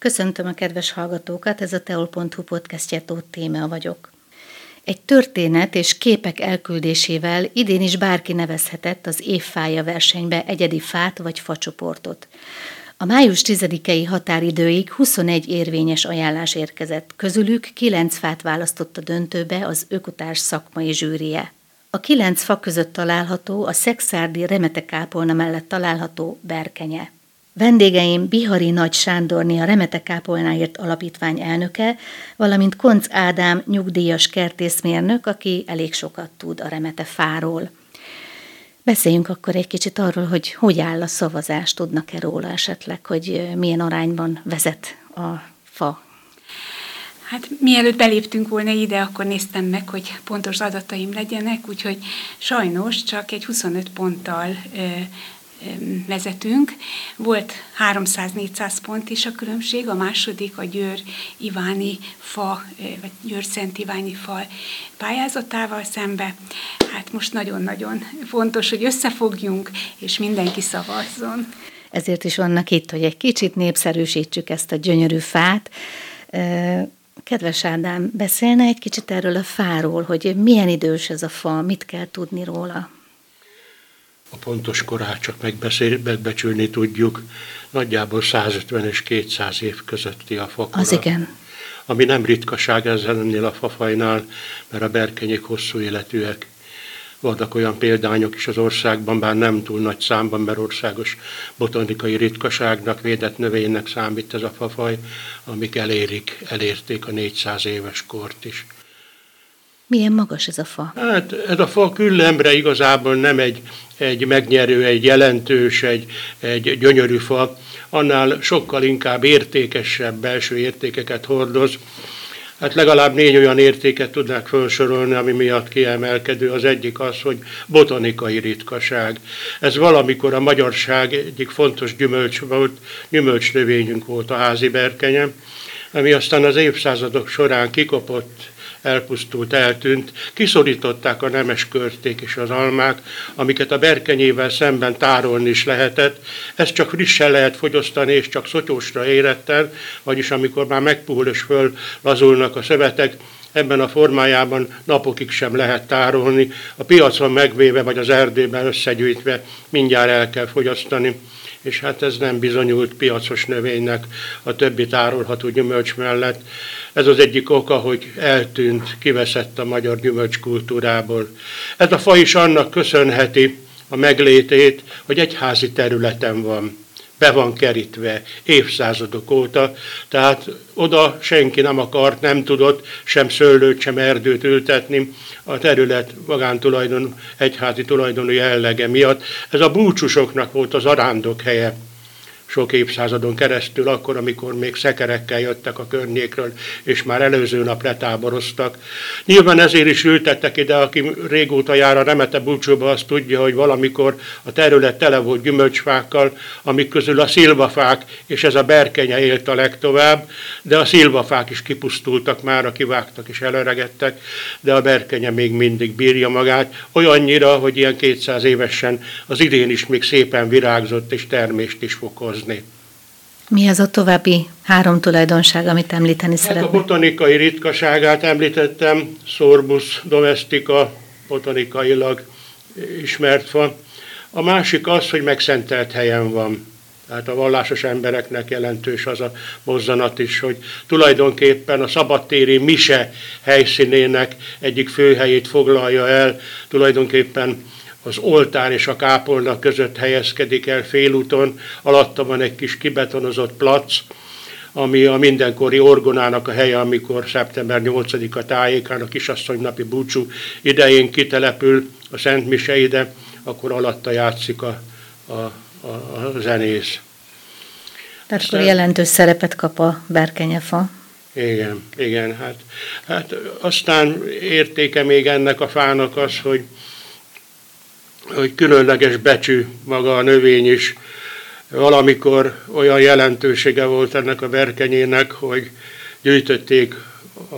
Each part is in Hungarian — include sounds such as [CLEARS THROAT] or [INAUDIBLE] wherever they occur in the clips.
Köszöntöm a kedves hallgatókat, ez a teol.hu podcastje Tóth Témea vagyok. Egy történet és képek elküldésével idén is bárki nevezhetett az évfája versenybe egyedi fát vagy facsoportot. A május 10-i határidőig 21 érvényes ajánlás érkezett, közülük 9 fát választott a döntőbe az ökotárs szakmai zsűrie. A kilenc fa között található a szexárdi remetekápolna mellett található berkenye. Vendégeim Bihari Nagy Sándorni, a Remete Kápolnáért Alapítvány elnöke, valamint Konc Ádám nyugdíjas kertészmérnök, aki elég sokat tud a Remete fáról. Beszéljünk akkor egy kicsit arról, hogy hogy áll a szavazás, tudnak-e róla esetleg, hogy milyen arányban vezet a fa Hát mielőtt beléptünk volna ide, akkor néztem meg, hogy pontos adataim legyenek, úgyhogy sajnos csak egy 25 ponttal vezetünk. Volt 300-400 pont is a különbség, a második a Győr Iváni fa, vagy Győr Szent Iváni fa pályázatával szembe. Hát most nagyon-nagyon fontos, hogy összefogjunk, és mindenki szavazzon. Ezért is vannak itt, hogy egy kicsit népszerűsítsük ezt a gyönyörű fát. Kedves Ádám, beszélne egy kicsit erről a fáról, hogy milyen idős ez a fa, mit kell tudni róla? A pontos korát csak megbeszél, megbecsülni tudjuk, nagyjából 150 és 200 év közötti a fakora. Az igen. Ami nem ritkaság ezzel ennél a fafajnál, mert a berkenyék hosszú életűek. Vannak olyan példányok is az országban, bár nem túl nagy számban, mert országos botanikai ritkaságnak, védett növénynek számít ez a fafaj, amik elérik, elérték a 400 éves kort is. Milyen magas ez a fa? Hát ez a fa küllembre igazából nem egy, egy megnyerő, egy jelentős, egy, egy gyönyörű fa, annál sokkal inkább értékesebb belső értékeket hordoz. Hát legalább négy olyan értéket tudnák felsorolni, ami miatt kiemelkedő. Az egyik az, hogy botanikai ritkaság. Ez valamikor a magyarság egyik fontos gyümölcs volt, gyümölcsnövényünk volt a házi berkenye, ami aztán az évszázadok során kikopott elpusztult, eltűnt, kiszorították a nemes körték és az almák, amiket a berkenyével szemben tárolni is lehetett. Ezt csak frissen lehet fogyasztani, és csak szotyósra éretten, vagyis amikor már megpuhul és föl lazulnak a szövetek, ebben a formájában napokig sem lehet tárolni. A piacon megvéve vagy az erdőben összegyűjtve mindjárt el kell fogyasztani és hát ez nem bizonyult piacos növénynek a többi tárolható gyümölcs mellett. Ez az egyik oka, hogy eltűnt, kiveszett a magyar gyümölcskultúrából. Ez a fa is annak köszönheti a meglétét, hogy egyházi területen van be van kerítve évszázadok óta, tehát oda senki nem akart, nem tudott sem szőlőt, sem erdőt ültetni a terület magántulajdon, egyházi tulajdonú jellege miatt. Ez a búcsúsoknak volt az arándok helye sok évszázadon keresztül, akkor, amikor még szekerekkel jöttek a környékről, és már előző nap letáboroztak. Nyilván ezért is ültettek ide, aki régóta jár a remete búcsúba, azt tudja, hogy valamikor a terület tele volt gyümölcsfákkal, amik közül a szilvafák és ez a berkenye élt a legtovább, de a szilvafák is kipusztultak már, kivágtak és elöregedtek, de a berkenye még mindig bírja magát, olyannyira, hogy ilyen 200 évesen az idén is még szépen virágzott és termést is fokoz hozni. Mi az a további három tulajdonság, amit említeni hát szeretnék? A botanikai ritkaságát említettem, Sorbus domestica, botanikailag ismert fa. A másik az, hogy megszentelt helyen van. Tehát a vallásos embereknek jelentős az a mozzanat is, hogy tulajdonképpen a szabadtéri mise helyszínének egyik főhelyét foglalja el, tulajdonképpen az oltár és a kápolna között helyezkedik el félúton, alatta van egy kis kibetonozott plac, ami a mindenkori orgonának a helye, amikor szeptember 8-a tájékán a kisasszony napi búcsú idején kitelepül a Szent Mise ide, akkor alatta játszik a, a, a, a zenész. Tehát akkor jelentős szerepet kap a berkenyefa. Igen, igen, hát, hát aztán értéke még ennek a fának az, hogy hogy különleges becsű maga a növény is. Valamikor olyan jelentősége volt ennek a berkenyének, hogy gyűjtötték a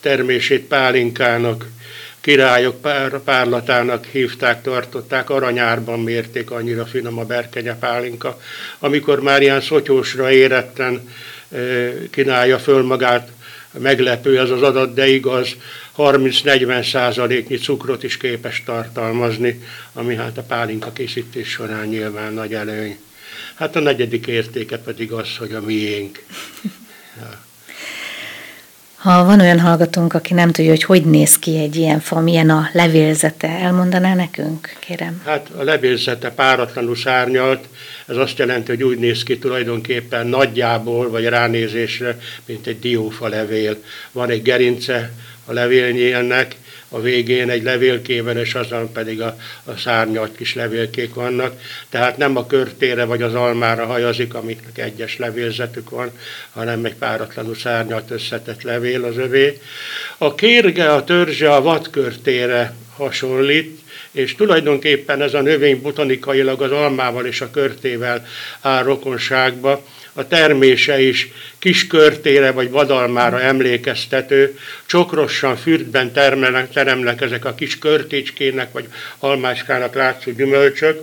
termését pálinkának, királyok pár, párlatának hívták, tartották, aranyárban mérték, annyira finom a berkenye pálinka. Amikor már ilyen szotyósra éretten kínálja föl magát, meglepő ez az adat, de igaz, 30-40 százaléknyi cukrot is képes tartalmazni, ami hát a pálinka készítés során nyilván nagy előny. Hát a negyedik értéke pedig az, hogy a miénk. Ja. Ha van olyan hallgatónk, aki nem tudja, hogy hogy néz ki egy ilyen fa, milyen a levélzete, elmondaná nekünk, kérem? Hát a levélzete páratlanul szárnyalt, ez azt jelenti, hogy úgy néz ki tulajdonképpen nagyjából, vagy ránézésre, mint egy diófa levél. Van egy gerince a levélnyélnek, a végén egy levélkében, és azon pedig a, a szárnyalt kis levélkék vannak. Tehát nem a körtére vagy az almára hajazik, amiknek egyes levélzetük van, hanem egy páratlanul szárnyalt összetett levél az övé. A kérge, a törzse a vadkörtére hasonlít, és tulajdonképpen ez a növény botanikailag az almával és a körtével áll rokonságba, a termése is kis körtére vagy vadalmára emlékeztető, csokrosan fürdben termelnek, teremnek ezek a kis körtécskének vagy almáskának látszó gyümölcsök,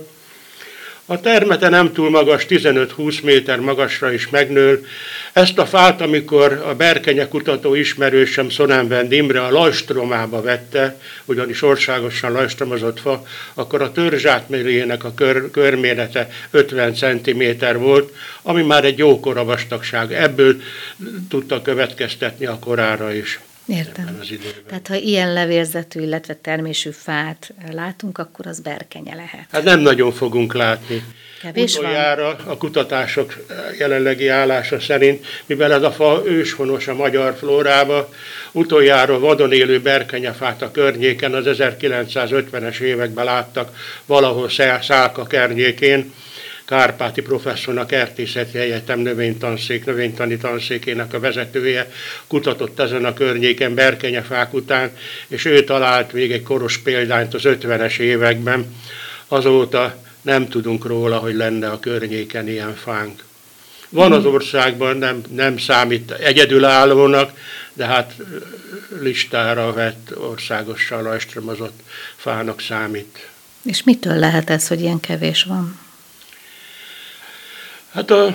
a termete nem túl magas, 15-20 méter magasra is megnől. Ezt a fát, amikor a Berkenye kutató ismerősem Szonenvend Imre a lajstromába vette, ugyanis országosan lajstromozott fa, akkor a törzsátmérének a kör, körmérete 50 cm volt, ami már egy jókora vastagság. Ebből tudta következtetni a korára is. Értem. Az Tehát ha ilyen levérzetű, illetve termésű fát látunk, akkor az berkenye lehet. Hát nem nagyon fogunk látni. Kevés Utoljára van. a kutatások jelenlegi állása szerint, mivel ez a fa őshonos a magyar flórába, utoljára vadon élő berkenyefát a környéken az 1950-es években láttak valahol Szálka környékén, Kárpáti professzornak Ertészeti Egyetem növénytanszék, növénytani tanszékének a vezetője kutatott ezen a környéken berkenyefák után, és ő talált még egy koros példányt az 50-es években. Azóta nem tudunk róla, hogy lenne a környéken ilyen fánk. Van az országban, nem, nem számít egyedülállónak, de hát listára vett országosan lajstromozott fának számít. És mitől lehet ez, hogy ilyen kevés van? Hát a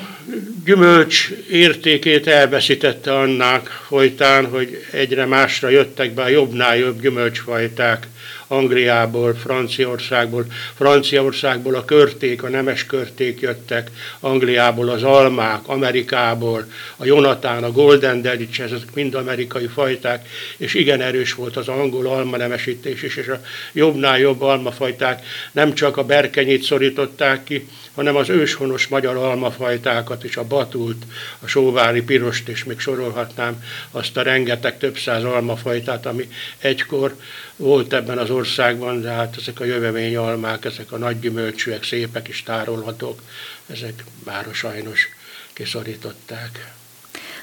gyümölcs értékét elveszítette annak folytán, hogy egyre másra jöttek be a jobbnál jobb gyümölcsfajták. Angliából, Franciaországból, Franciaországból a körték, a nemes körték jöttek, Angliából az almák, Amerikából, a Jonatán, a Golden Delics, ezek mind amerikai fajták, és igen erős volt az angol alma nemesítés is, és a jobbnál jobb almafajták nem csak a berkenyét szorították ki, hanem az őshonos magyar almafajtákat is, a batult, a sóvári pirost, és még sorolhatnám azt a rengeteg több száz almafajtát, ami egykor volt ebben az országban, de hát ezek a jövemény almák, ezek a nagy gyümölcsűek, szépek is tárolhatók, ezek már sajnos kiszorították.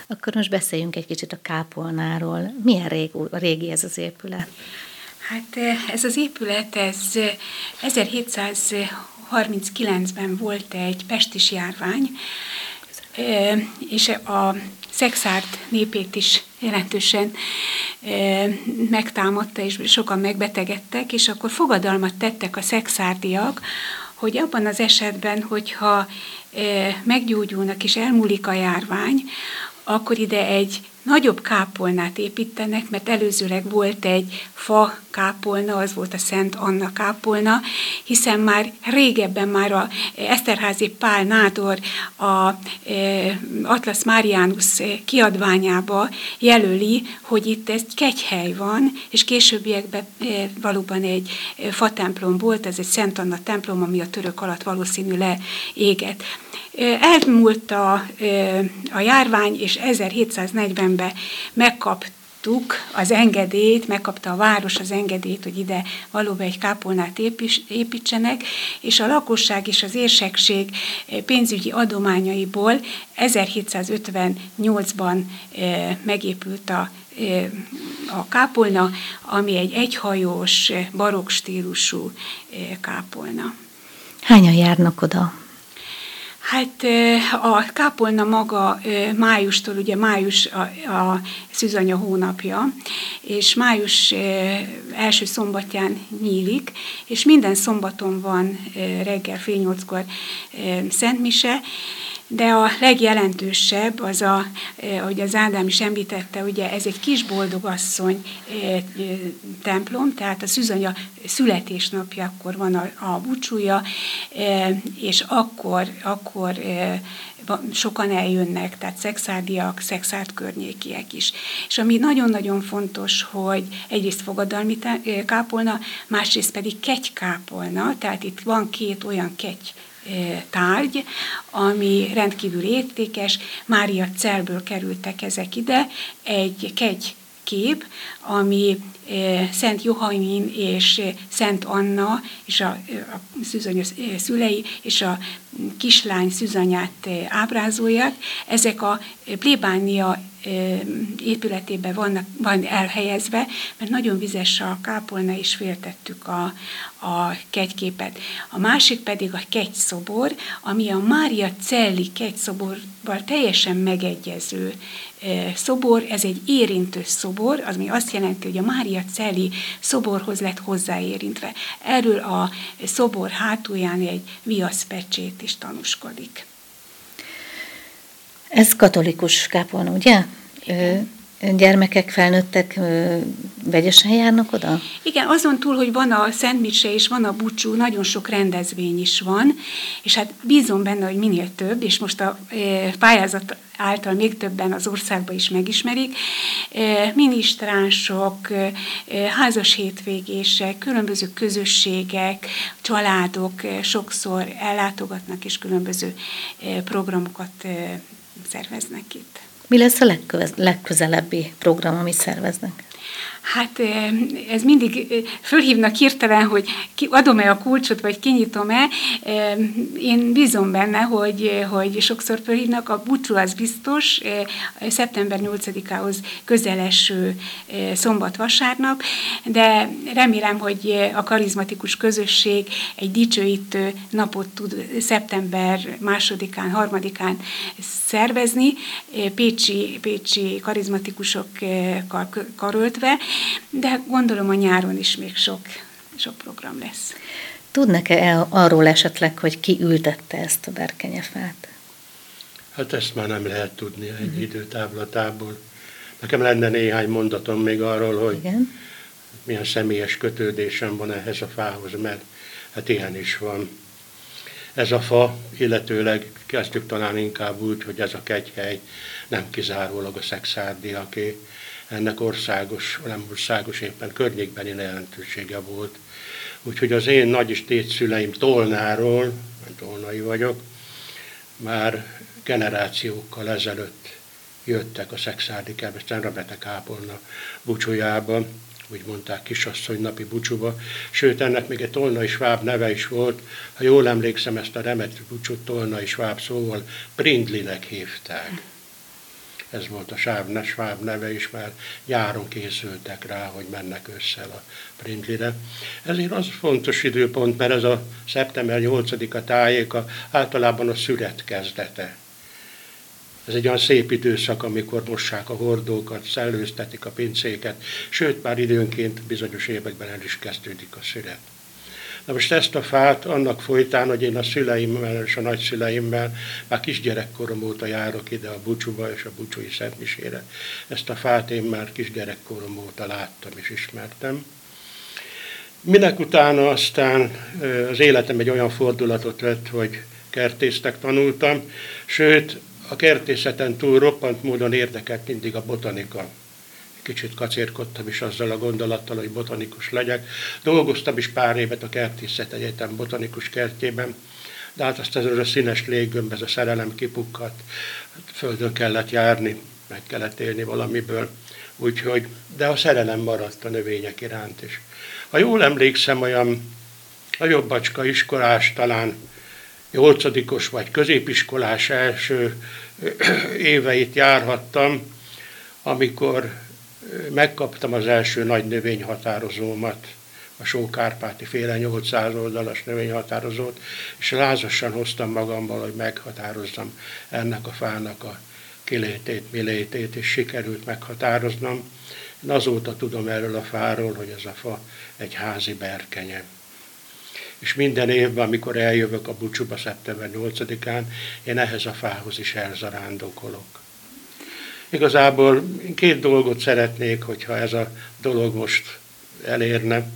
Akkor most beszéljünk egy kicsit a kápolnáról. Milyen rég, régi ez az épület? Hát ez az épület, ez 1739-ben volt egy pestis járvány, és a szexárd népét is jelentősen megtámadta, és sokan megbetegedtek, és akkor fogadalmat tettek a szexárdiak, hogy abban az esetben, hogyha meggyógyulnak és elmúlik a járvány, akkor ide egy nagyobb kápolnát építenek, mert előzőleg volt egy fa kápolna, az volt a Szent Anna kápolna, hiszen már régebben már a Eszterházi Pál Nádor a e, Atlas Marianus kiadványába jelöli, hogy itt egy kegyhely van, és későbbiekben e, valóban egy fatemplom volt, ez egy Szent Anna templom, ami a török alatt valószínű leégett. Elmúlt a, a járvány, és 1740-ben megkaptuk az engedélyt, megkapta a város az engedélyt, hogy ide valóban egy kápolnát építsenek, és a lakosság és az érsekség pénzügyi adományaiból 1758-ban megépült a a kápolna, ami egy egyhajós, barokk stílusú kápolna. Hányan járnak oda? Hát a kápolna maga májustól, ugye május a, a szűzanya hónapja, és május első szombatján nyílik, és minden szombaton van reggel fél nyolckor szentmise, De a legjelentősebb az, a, ahogy az Ádám is említette, ugye ez egy kis boldogasszony templom, tehát a szűzanya születésnapjakor van a, a búcsúja, és akkor, akkor sokan eljönnek, tehát szexárdiak, szexárd környékiek is. És ami nagyon-nagyon fontos, hogy egyrészt fogadalmi kápolna, másrészt pedig kegykápolna, tehát itt van két olyan kegy tárgy, ami rendkívül értékes. Mária Celből kerültek ezek ide, egy kegy kép, ami Szent Johannin és Szent Anna és a, a szűzanya szülei és a kislány szűzanyát ábrázolják. Ezek a plébánia épületében vannak, van elhelyezve, mert nagyon vizes a kápolna, és féltettük a, a kegyképet. A másik pedig a kegyszobor, ami a Mária Celli kegyszoborval teljesen megegyező szobor, ez egy érintő szobor, az mi azt jelenti, hogy a Mária Celli szoborhoz lett hozzáérintve. Erről a szobor hátulján egy viaszpecsét is tanúskodik. Ez katolikus kápolna, ugye? Igen gyermekek, felnőttek vegyesen járnak oda? Igen, azon túl, hogy van a Szent Mise és van a búcsú, nagyon sok rendezvény is van, és hát bízom benne, hogy minél több, és most a pályázat által még többen az országban is megismerik. Minisztránsok, házas hétvégések, különböző közösségek, családok sokszor ellátogatnak, és különböző programokat szerveznek itt. Mi lesz a legközelebbi program, amit szerveznek? Hát ez mindig fölhívnak hirtelen, hogy adom-e a kulcsot, vagy kinyitom-e. Én bízom benne, hogy, hogy sokszor fölhívnak. A búcsú az biztos, szeptember 8-ához közeleső szombat-vasárnap, de remélem, hogy a karizmatikus közösség egy dicsőítő napot tud szeptember másodikán, harmadikán szervezni, pécsi, pécsi karizmatikusokkal karöltve, de gondolom a nyáron is még sok, sok program lesz. Tudnak-e arról esetleg, hogy ki ültette ezt a berkenyefát? Hát ezt már nem lehet tudni egy uh-huh. időtávlatából. Nekem lenne néhány mondatom még arról, hogy Igen. milyen személyes kötődésem van ehhez a fához, mert hát ilyen is van. Ez a fa, illetőleg kezdjük talán inkább úgy, hogy ez a kegyhely nem kizárólag a szexárdiaké, ennek országos, nem országos, éppen környékbeni jelentősége volt. Úgyhogy az én nagy és tétszüleim Tolnáról, tolnai vagyok, már generációkkal ezelőtt jöttek a szexárdi kábesztán, Rebete kápolna bucsójába, úgy mondták kisasszony napi bucsúba, sőt ennek még egy tolnai sváb neve is volt, ha jól emlékszem, ezt a remet bucsút tolnai sváb szóval Prindlinek hívták ez volt a Sáv, Sváb neve is, mert járon készültek rá, hogy mennek össze a Prindlire. Ezért az fontos időpont, mert ez a szeptember 8-a tájéka általában a szület kezdete. Ez egy olyan szép időszak, amikor mossák a hordókat, szellőztetik a pincéket, sőt, már időnként bizonyos években el is kezdődik a szület. Na most ezt a fát annak folytán, hogy én a szüleimmel és a nagyszüleimmel már kisgyerekkorom óta járok ide a Bucsúba és a Bucsúi Szentmisére. Ezt a fát én már kisgyerekkorom óta láttam és ismertem. Minek utána aztán az életem egy olyan fordulatot vett, hogy kertésztek tanultam, sőt, a kertészeten túl roppant módon érdekelt mindig a botanika kicsit kacérkodtam is azzal a gondolattal, hogy botanikus legyek. Dolgoztam is pár évet a Kertészet Egyetem botanikus kertjében, de hát azt ez a színes léggömb, ez a szerelem kipukkadt, hát földön kellett járni, meg kellett élni valamiből, úgyhogy, de a szerelem maradt a növények iránt is. Ha jól emlékszem, olyan a jobbacska iskolás, talán nyolcadikos vagy középiskolás első éveit járhattam, amikor megkaptam az első nagy növényhatározómat, a Sókárpáti féle 800 oldalas növényhatározót, és lázasan hoztam magammal, hogy meghatározzam ennek a fának a kilétét, milétét, és sikerült meghatároznom. Én azóta tudom erről a fáról, hogy ez a fa egy házi berkenye. és minden évben, amikor eljövök a Bucsuba szeptember 8-án, én ehhez a fához is elzarándokolok. Igazából két dolgot szeretnék, hogyha ez a dolog most elérne.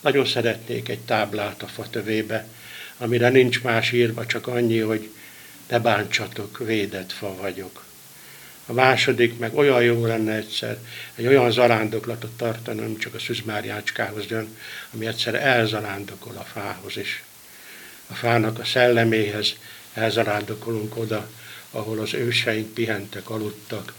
Nagyon szeretnék egy táblát a fa tövébe, amire nincs más írva, csak annyi, hogy ne bántsatok, védett fa vagyok. A második meg olyan jó lenne egyszer, egy olyan zarándoklatot tartani, nem csak a szűzmárjácskához jön, ami egyszer elzarándokol a fához is. A fának a szelleméhez elzarándokolunk oda, ahol az őseink pihentek, aludtak,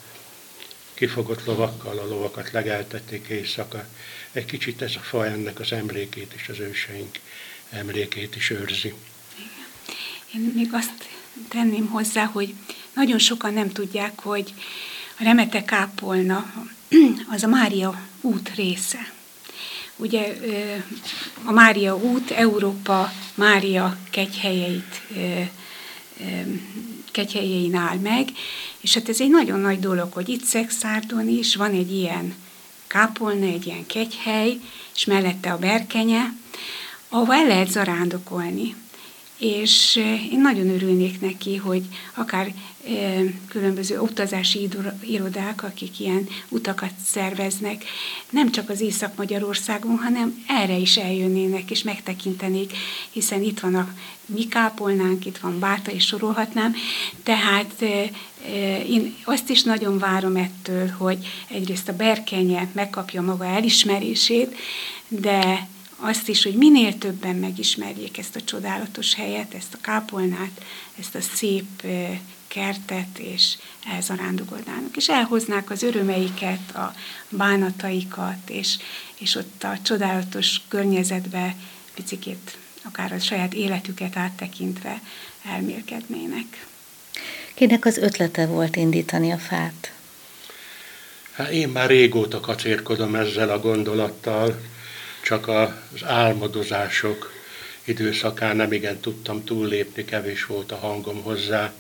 kifogott lovakkal a lovakat legeltették éjszaka. Egy kicsit ez a fa ennek az emlékét és az őseink emlékét is őrzi. Én még azt tenném hozzá, hogy nagyon sokan nem tudják, hogy a remete kápolna [CLEARS THROAT] az a Mária út része. Ugye a Mária út Európa Mária kegyhelyeit kegyhelyein áll meg, és hát ez egy nagyon nagy dolog, hogy itt Szexárdon is van egy ilyen kápolna, egy ilyen kegyhely, és mellette a berkenye, ahova el lehet zarándokolni. És én nagyon örülnék neki, hogy akár különböző utazási irodák, akik ilyen utakat szerveznek, nem csak az Észak-Magyarországon, hanem erre is eljönnének és megtekintenék, hiszen itt van a mi kápolnánk, itt van Báta, és sorolhatnám. Tehát én azt is nagyon várom ettől, hogy egyrészt a berkenye megkapja maga elismerését, de azt is, hogy minél többen megismerjék ezt a csodálatos helyet, ezt a kápolnát, ezt a szép kertet, és elzarándogolnának, és elhoznák az örömeiket, a bánataikat, és, és ott a csodálatos környezetbe picikét akár a saját életüket áttekintve elmélkednének. Kinek az ötlete volt indítani a fát? Hát én már régóta kacérkodom ezzel a gondolattal, csak az álmodozások időszakán nem igen tudtam túllépni, kevés volt a hangom hozzá.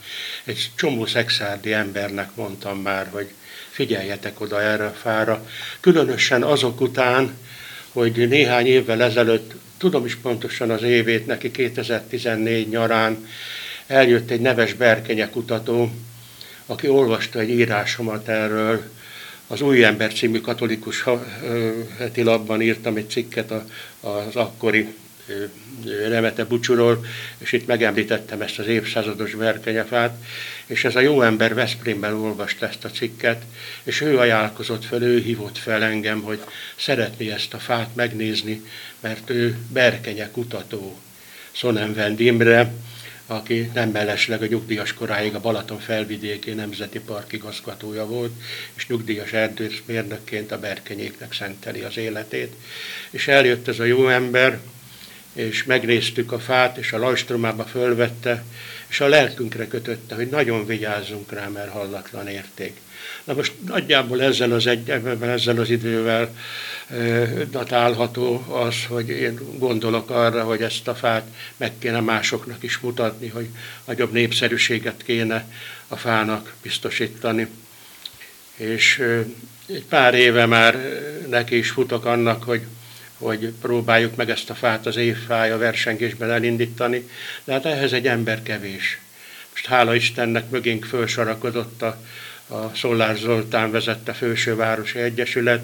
Egy csomó szexárdi embernek mondtam már, hogy figyeljetek oda erre a fára. Különösen azok után, hogy néhány évvel ezelőtt, tudom is pontosan az évét, neki 2014 nyarán eljött egy neves berkenye kutató, aki olvasta egy írásomat erről, az Új Ember című katolikus heti labban írtam egy cikket az akkori Remete Bucsuról, és itt megemlítettem ezt az évszázados verkenyefát, és ez a jó ember Veszprémben olvasta ezt a cikket, és ő ajánlkozott fel, ő hívott fel engem, hogy szeretné ezt a fát megnézni, mert ő berkenye kutató. Szonem Imre, aki nem mellesleg a nyugdíjas koráig a Balaton felvidéki Nemzeti Park igazgatója volt, és nyugdíjas erdőmérnökként a berkenyéknek szenteli az életét. És eljött ez a jó ember, és megnéztük a fát, és a lajstromába fölvette, és a lelkünkre kötötte, hogy nagyon vigyázzunk rá, mert hallatlan érték. Na most nagyjából ezzel az, egy, ezzel az idővel datálható az, hogy én gondolok arra, hogy ezt a fát meg kéne másoknak is mutatni, hogy nagyobb népszerűséget kéne a fának biztosítani. És egy pár éve már neki is futok annak, hogy hogy próbáljuk meg ezt a fát az évfája versengésben elindítani, de hát ehhez egy ember kevés. Most hála Istennek mögénk fölsorakodott a, a Szolár Zoltán vezette Fősővárosi Egyesület.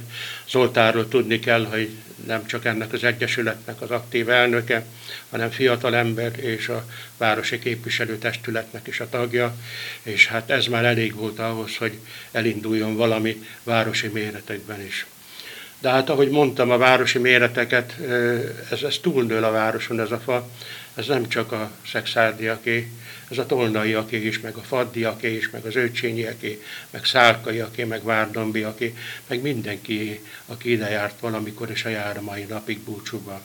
Zoltánról tudni kell, hogy nem csak ennek az egyesületnek az aktív elnöke, hanem fiatal ember és a városi képviselőtestületnek is a tagja, és hát ez már elég volt ahhoz, hogy elinduljon valami városi méretekben is. De hát ahogy mondtam, a városi méreteket, ez, ez túlnől a városon ez a fa, ez nem csak a szexárdiaké, ez a tolnaiaké is, meg a faddiaké is, meg az őcsényiaké, meg szálkaiaké, meg várdombiaké, meg mindenki, aki ide járt valamikor, és a jár a mai napig búcsúban.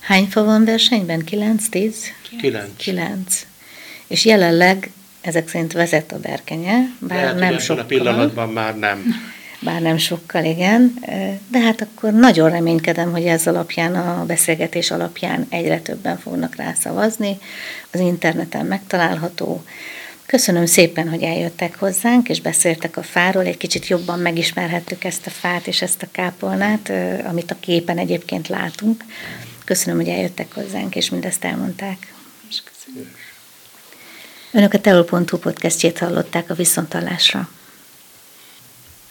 Hány fa van versenyben? 9-10? 9. 9. És jelenleg ezek szerint vezet a berkenye, bár Lehet, nem sokkal. a pillanatban már nem bár nem sokkal, igen, de hát akkor nagyon reménykedem, hogy ez alapján, a beszélgetés alapján egyre többen fognak rá szavazni. Az interneten megtalálható. Köszönöm szépen, hogy eljöttek hozzánk, és beszéltek a fáról. Egy kicsit jobban megismerhettük ezt a fát és ezt a kápolnát, amit a képen egyébként látunk. Köszönöm, hogy eljöttek hozzánk, és mindezt elmondták. Önök a teol.hu podcastjét hallották a Viszontalásra.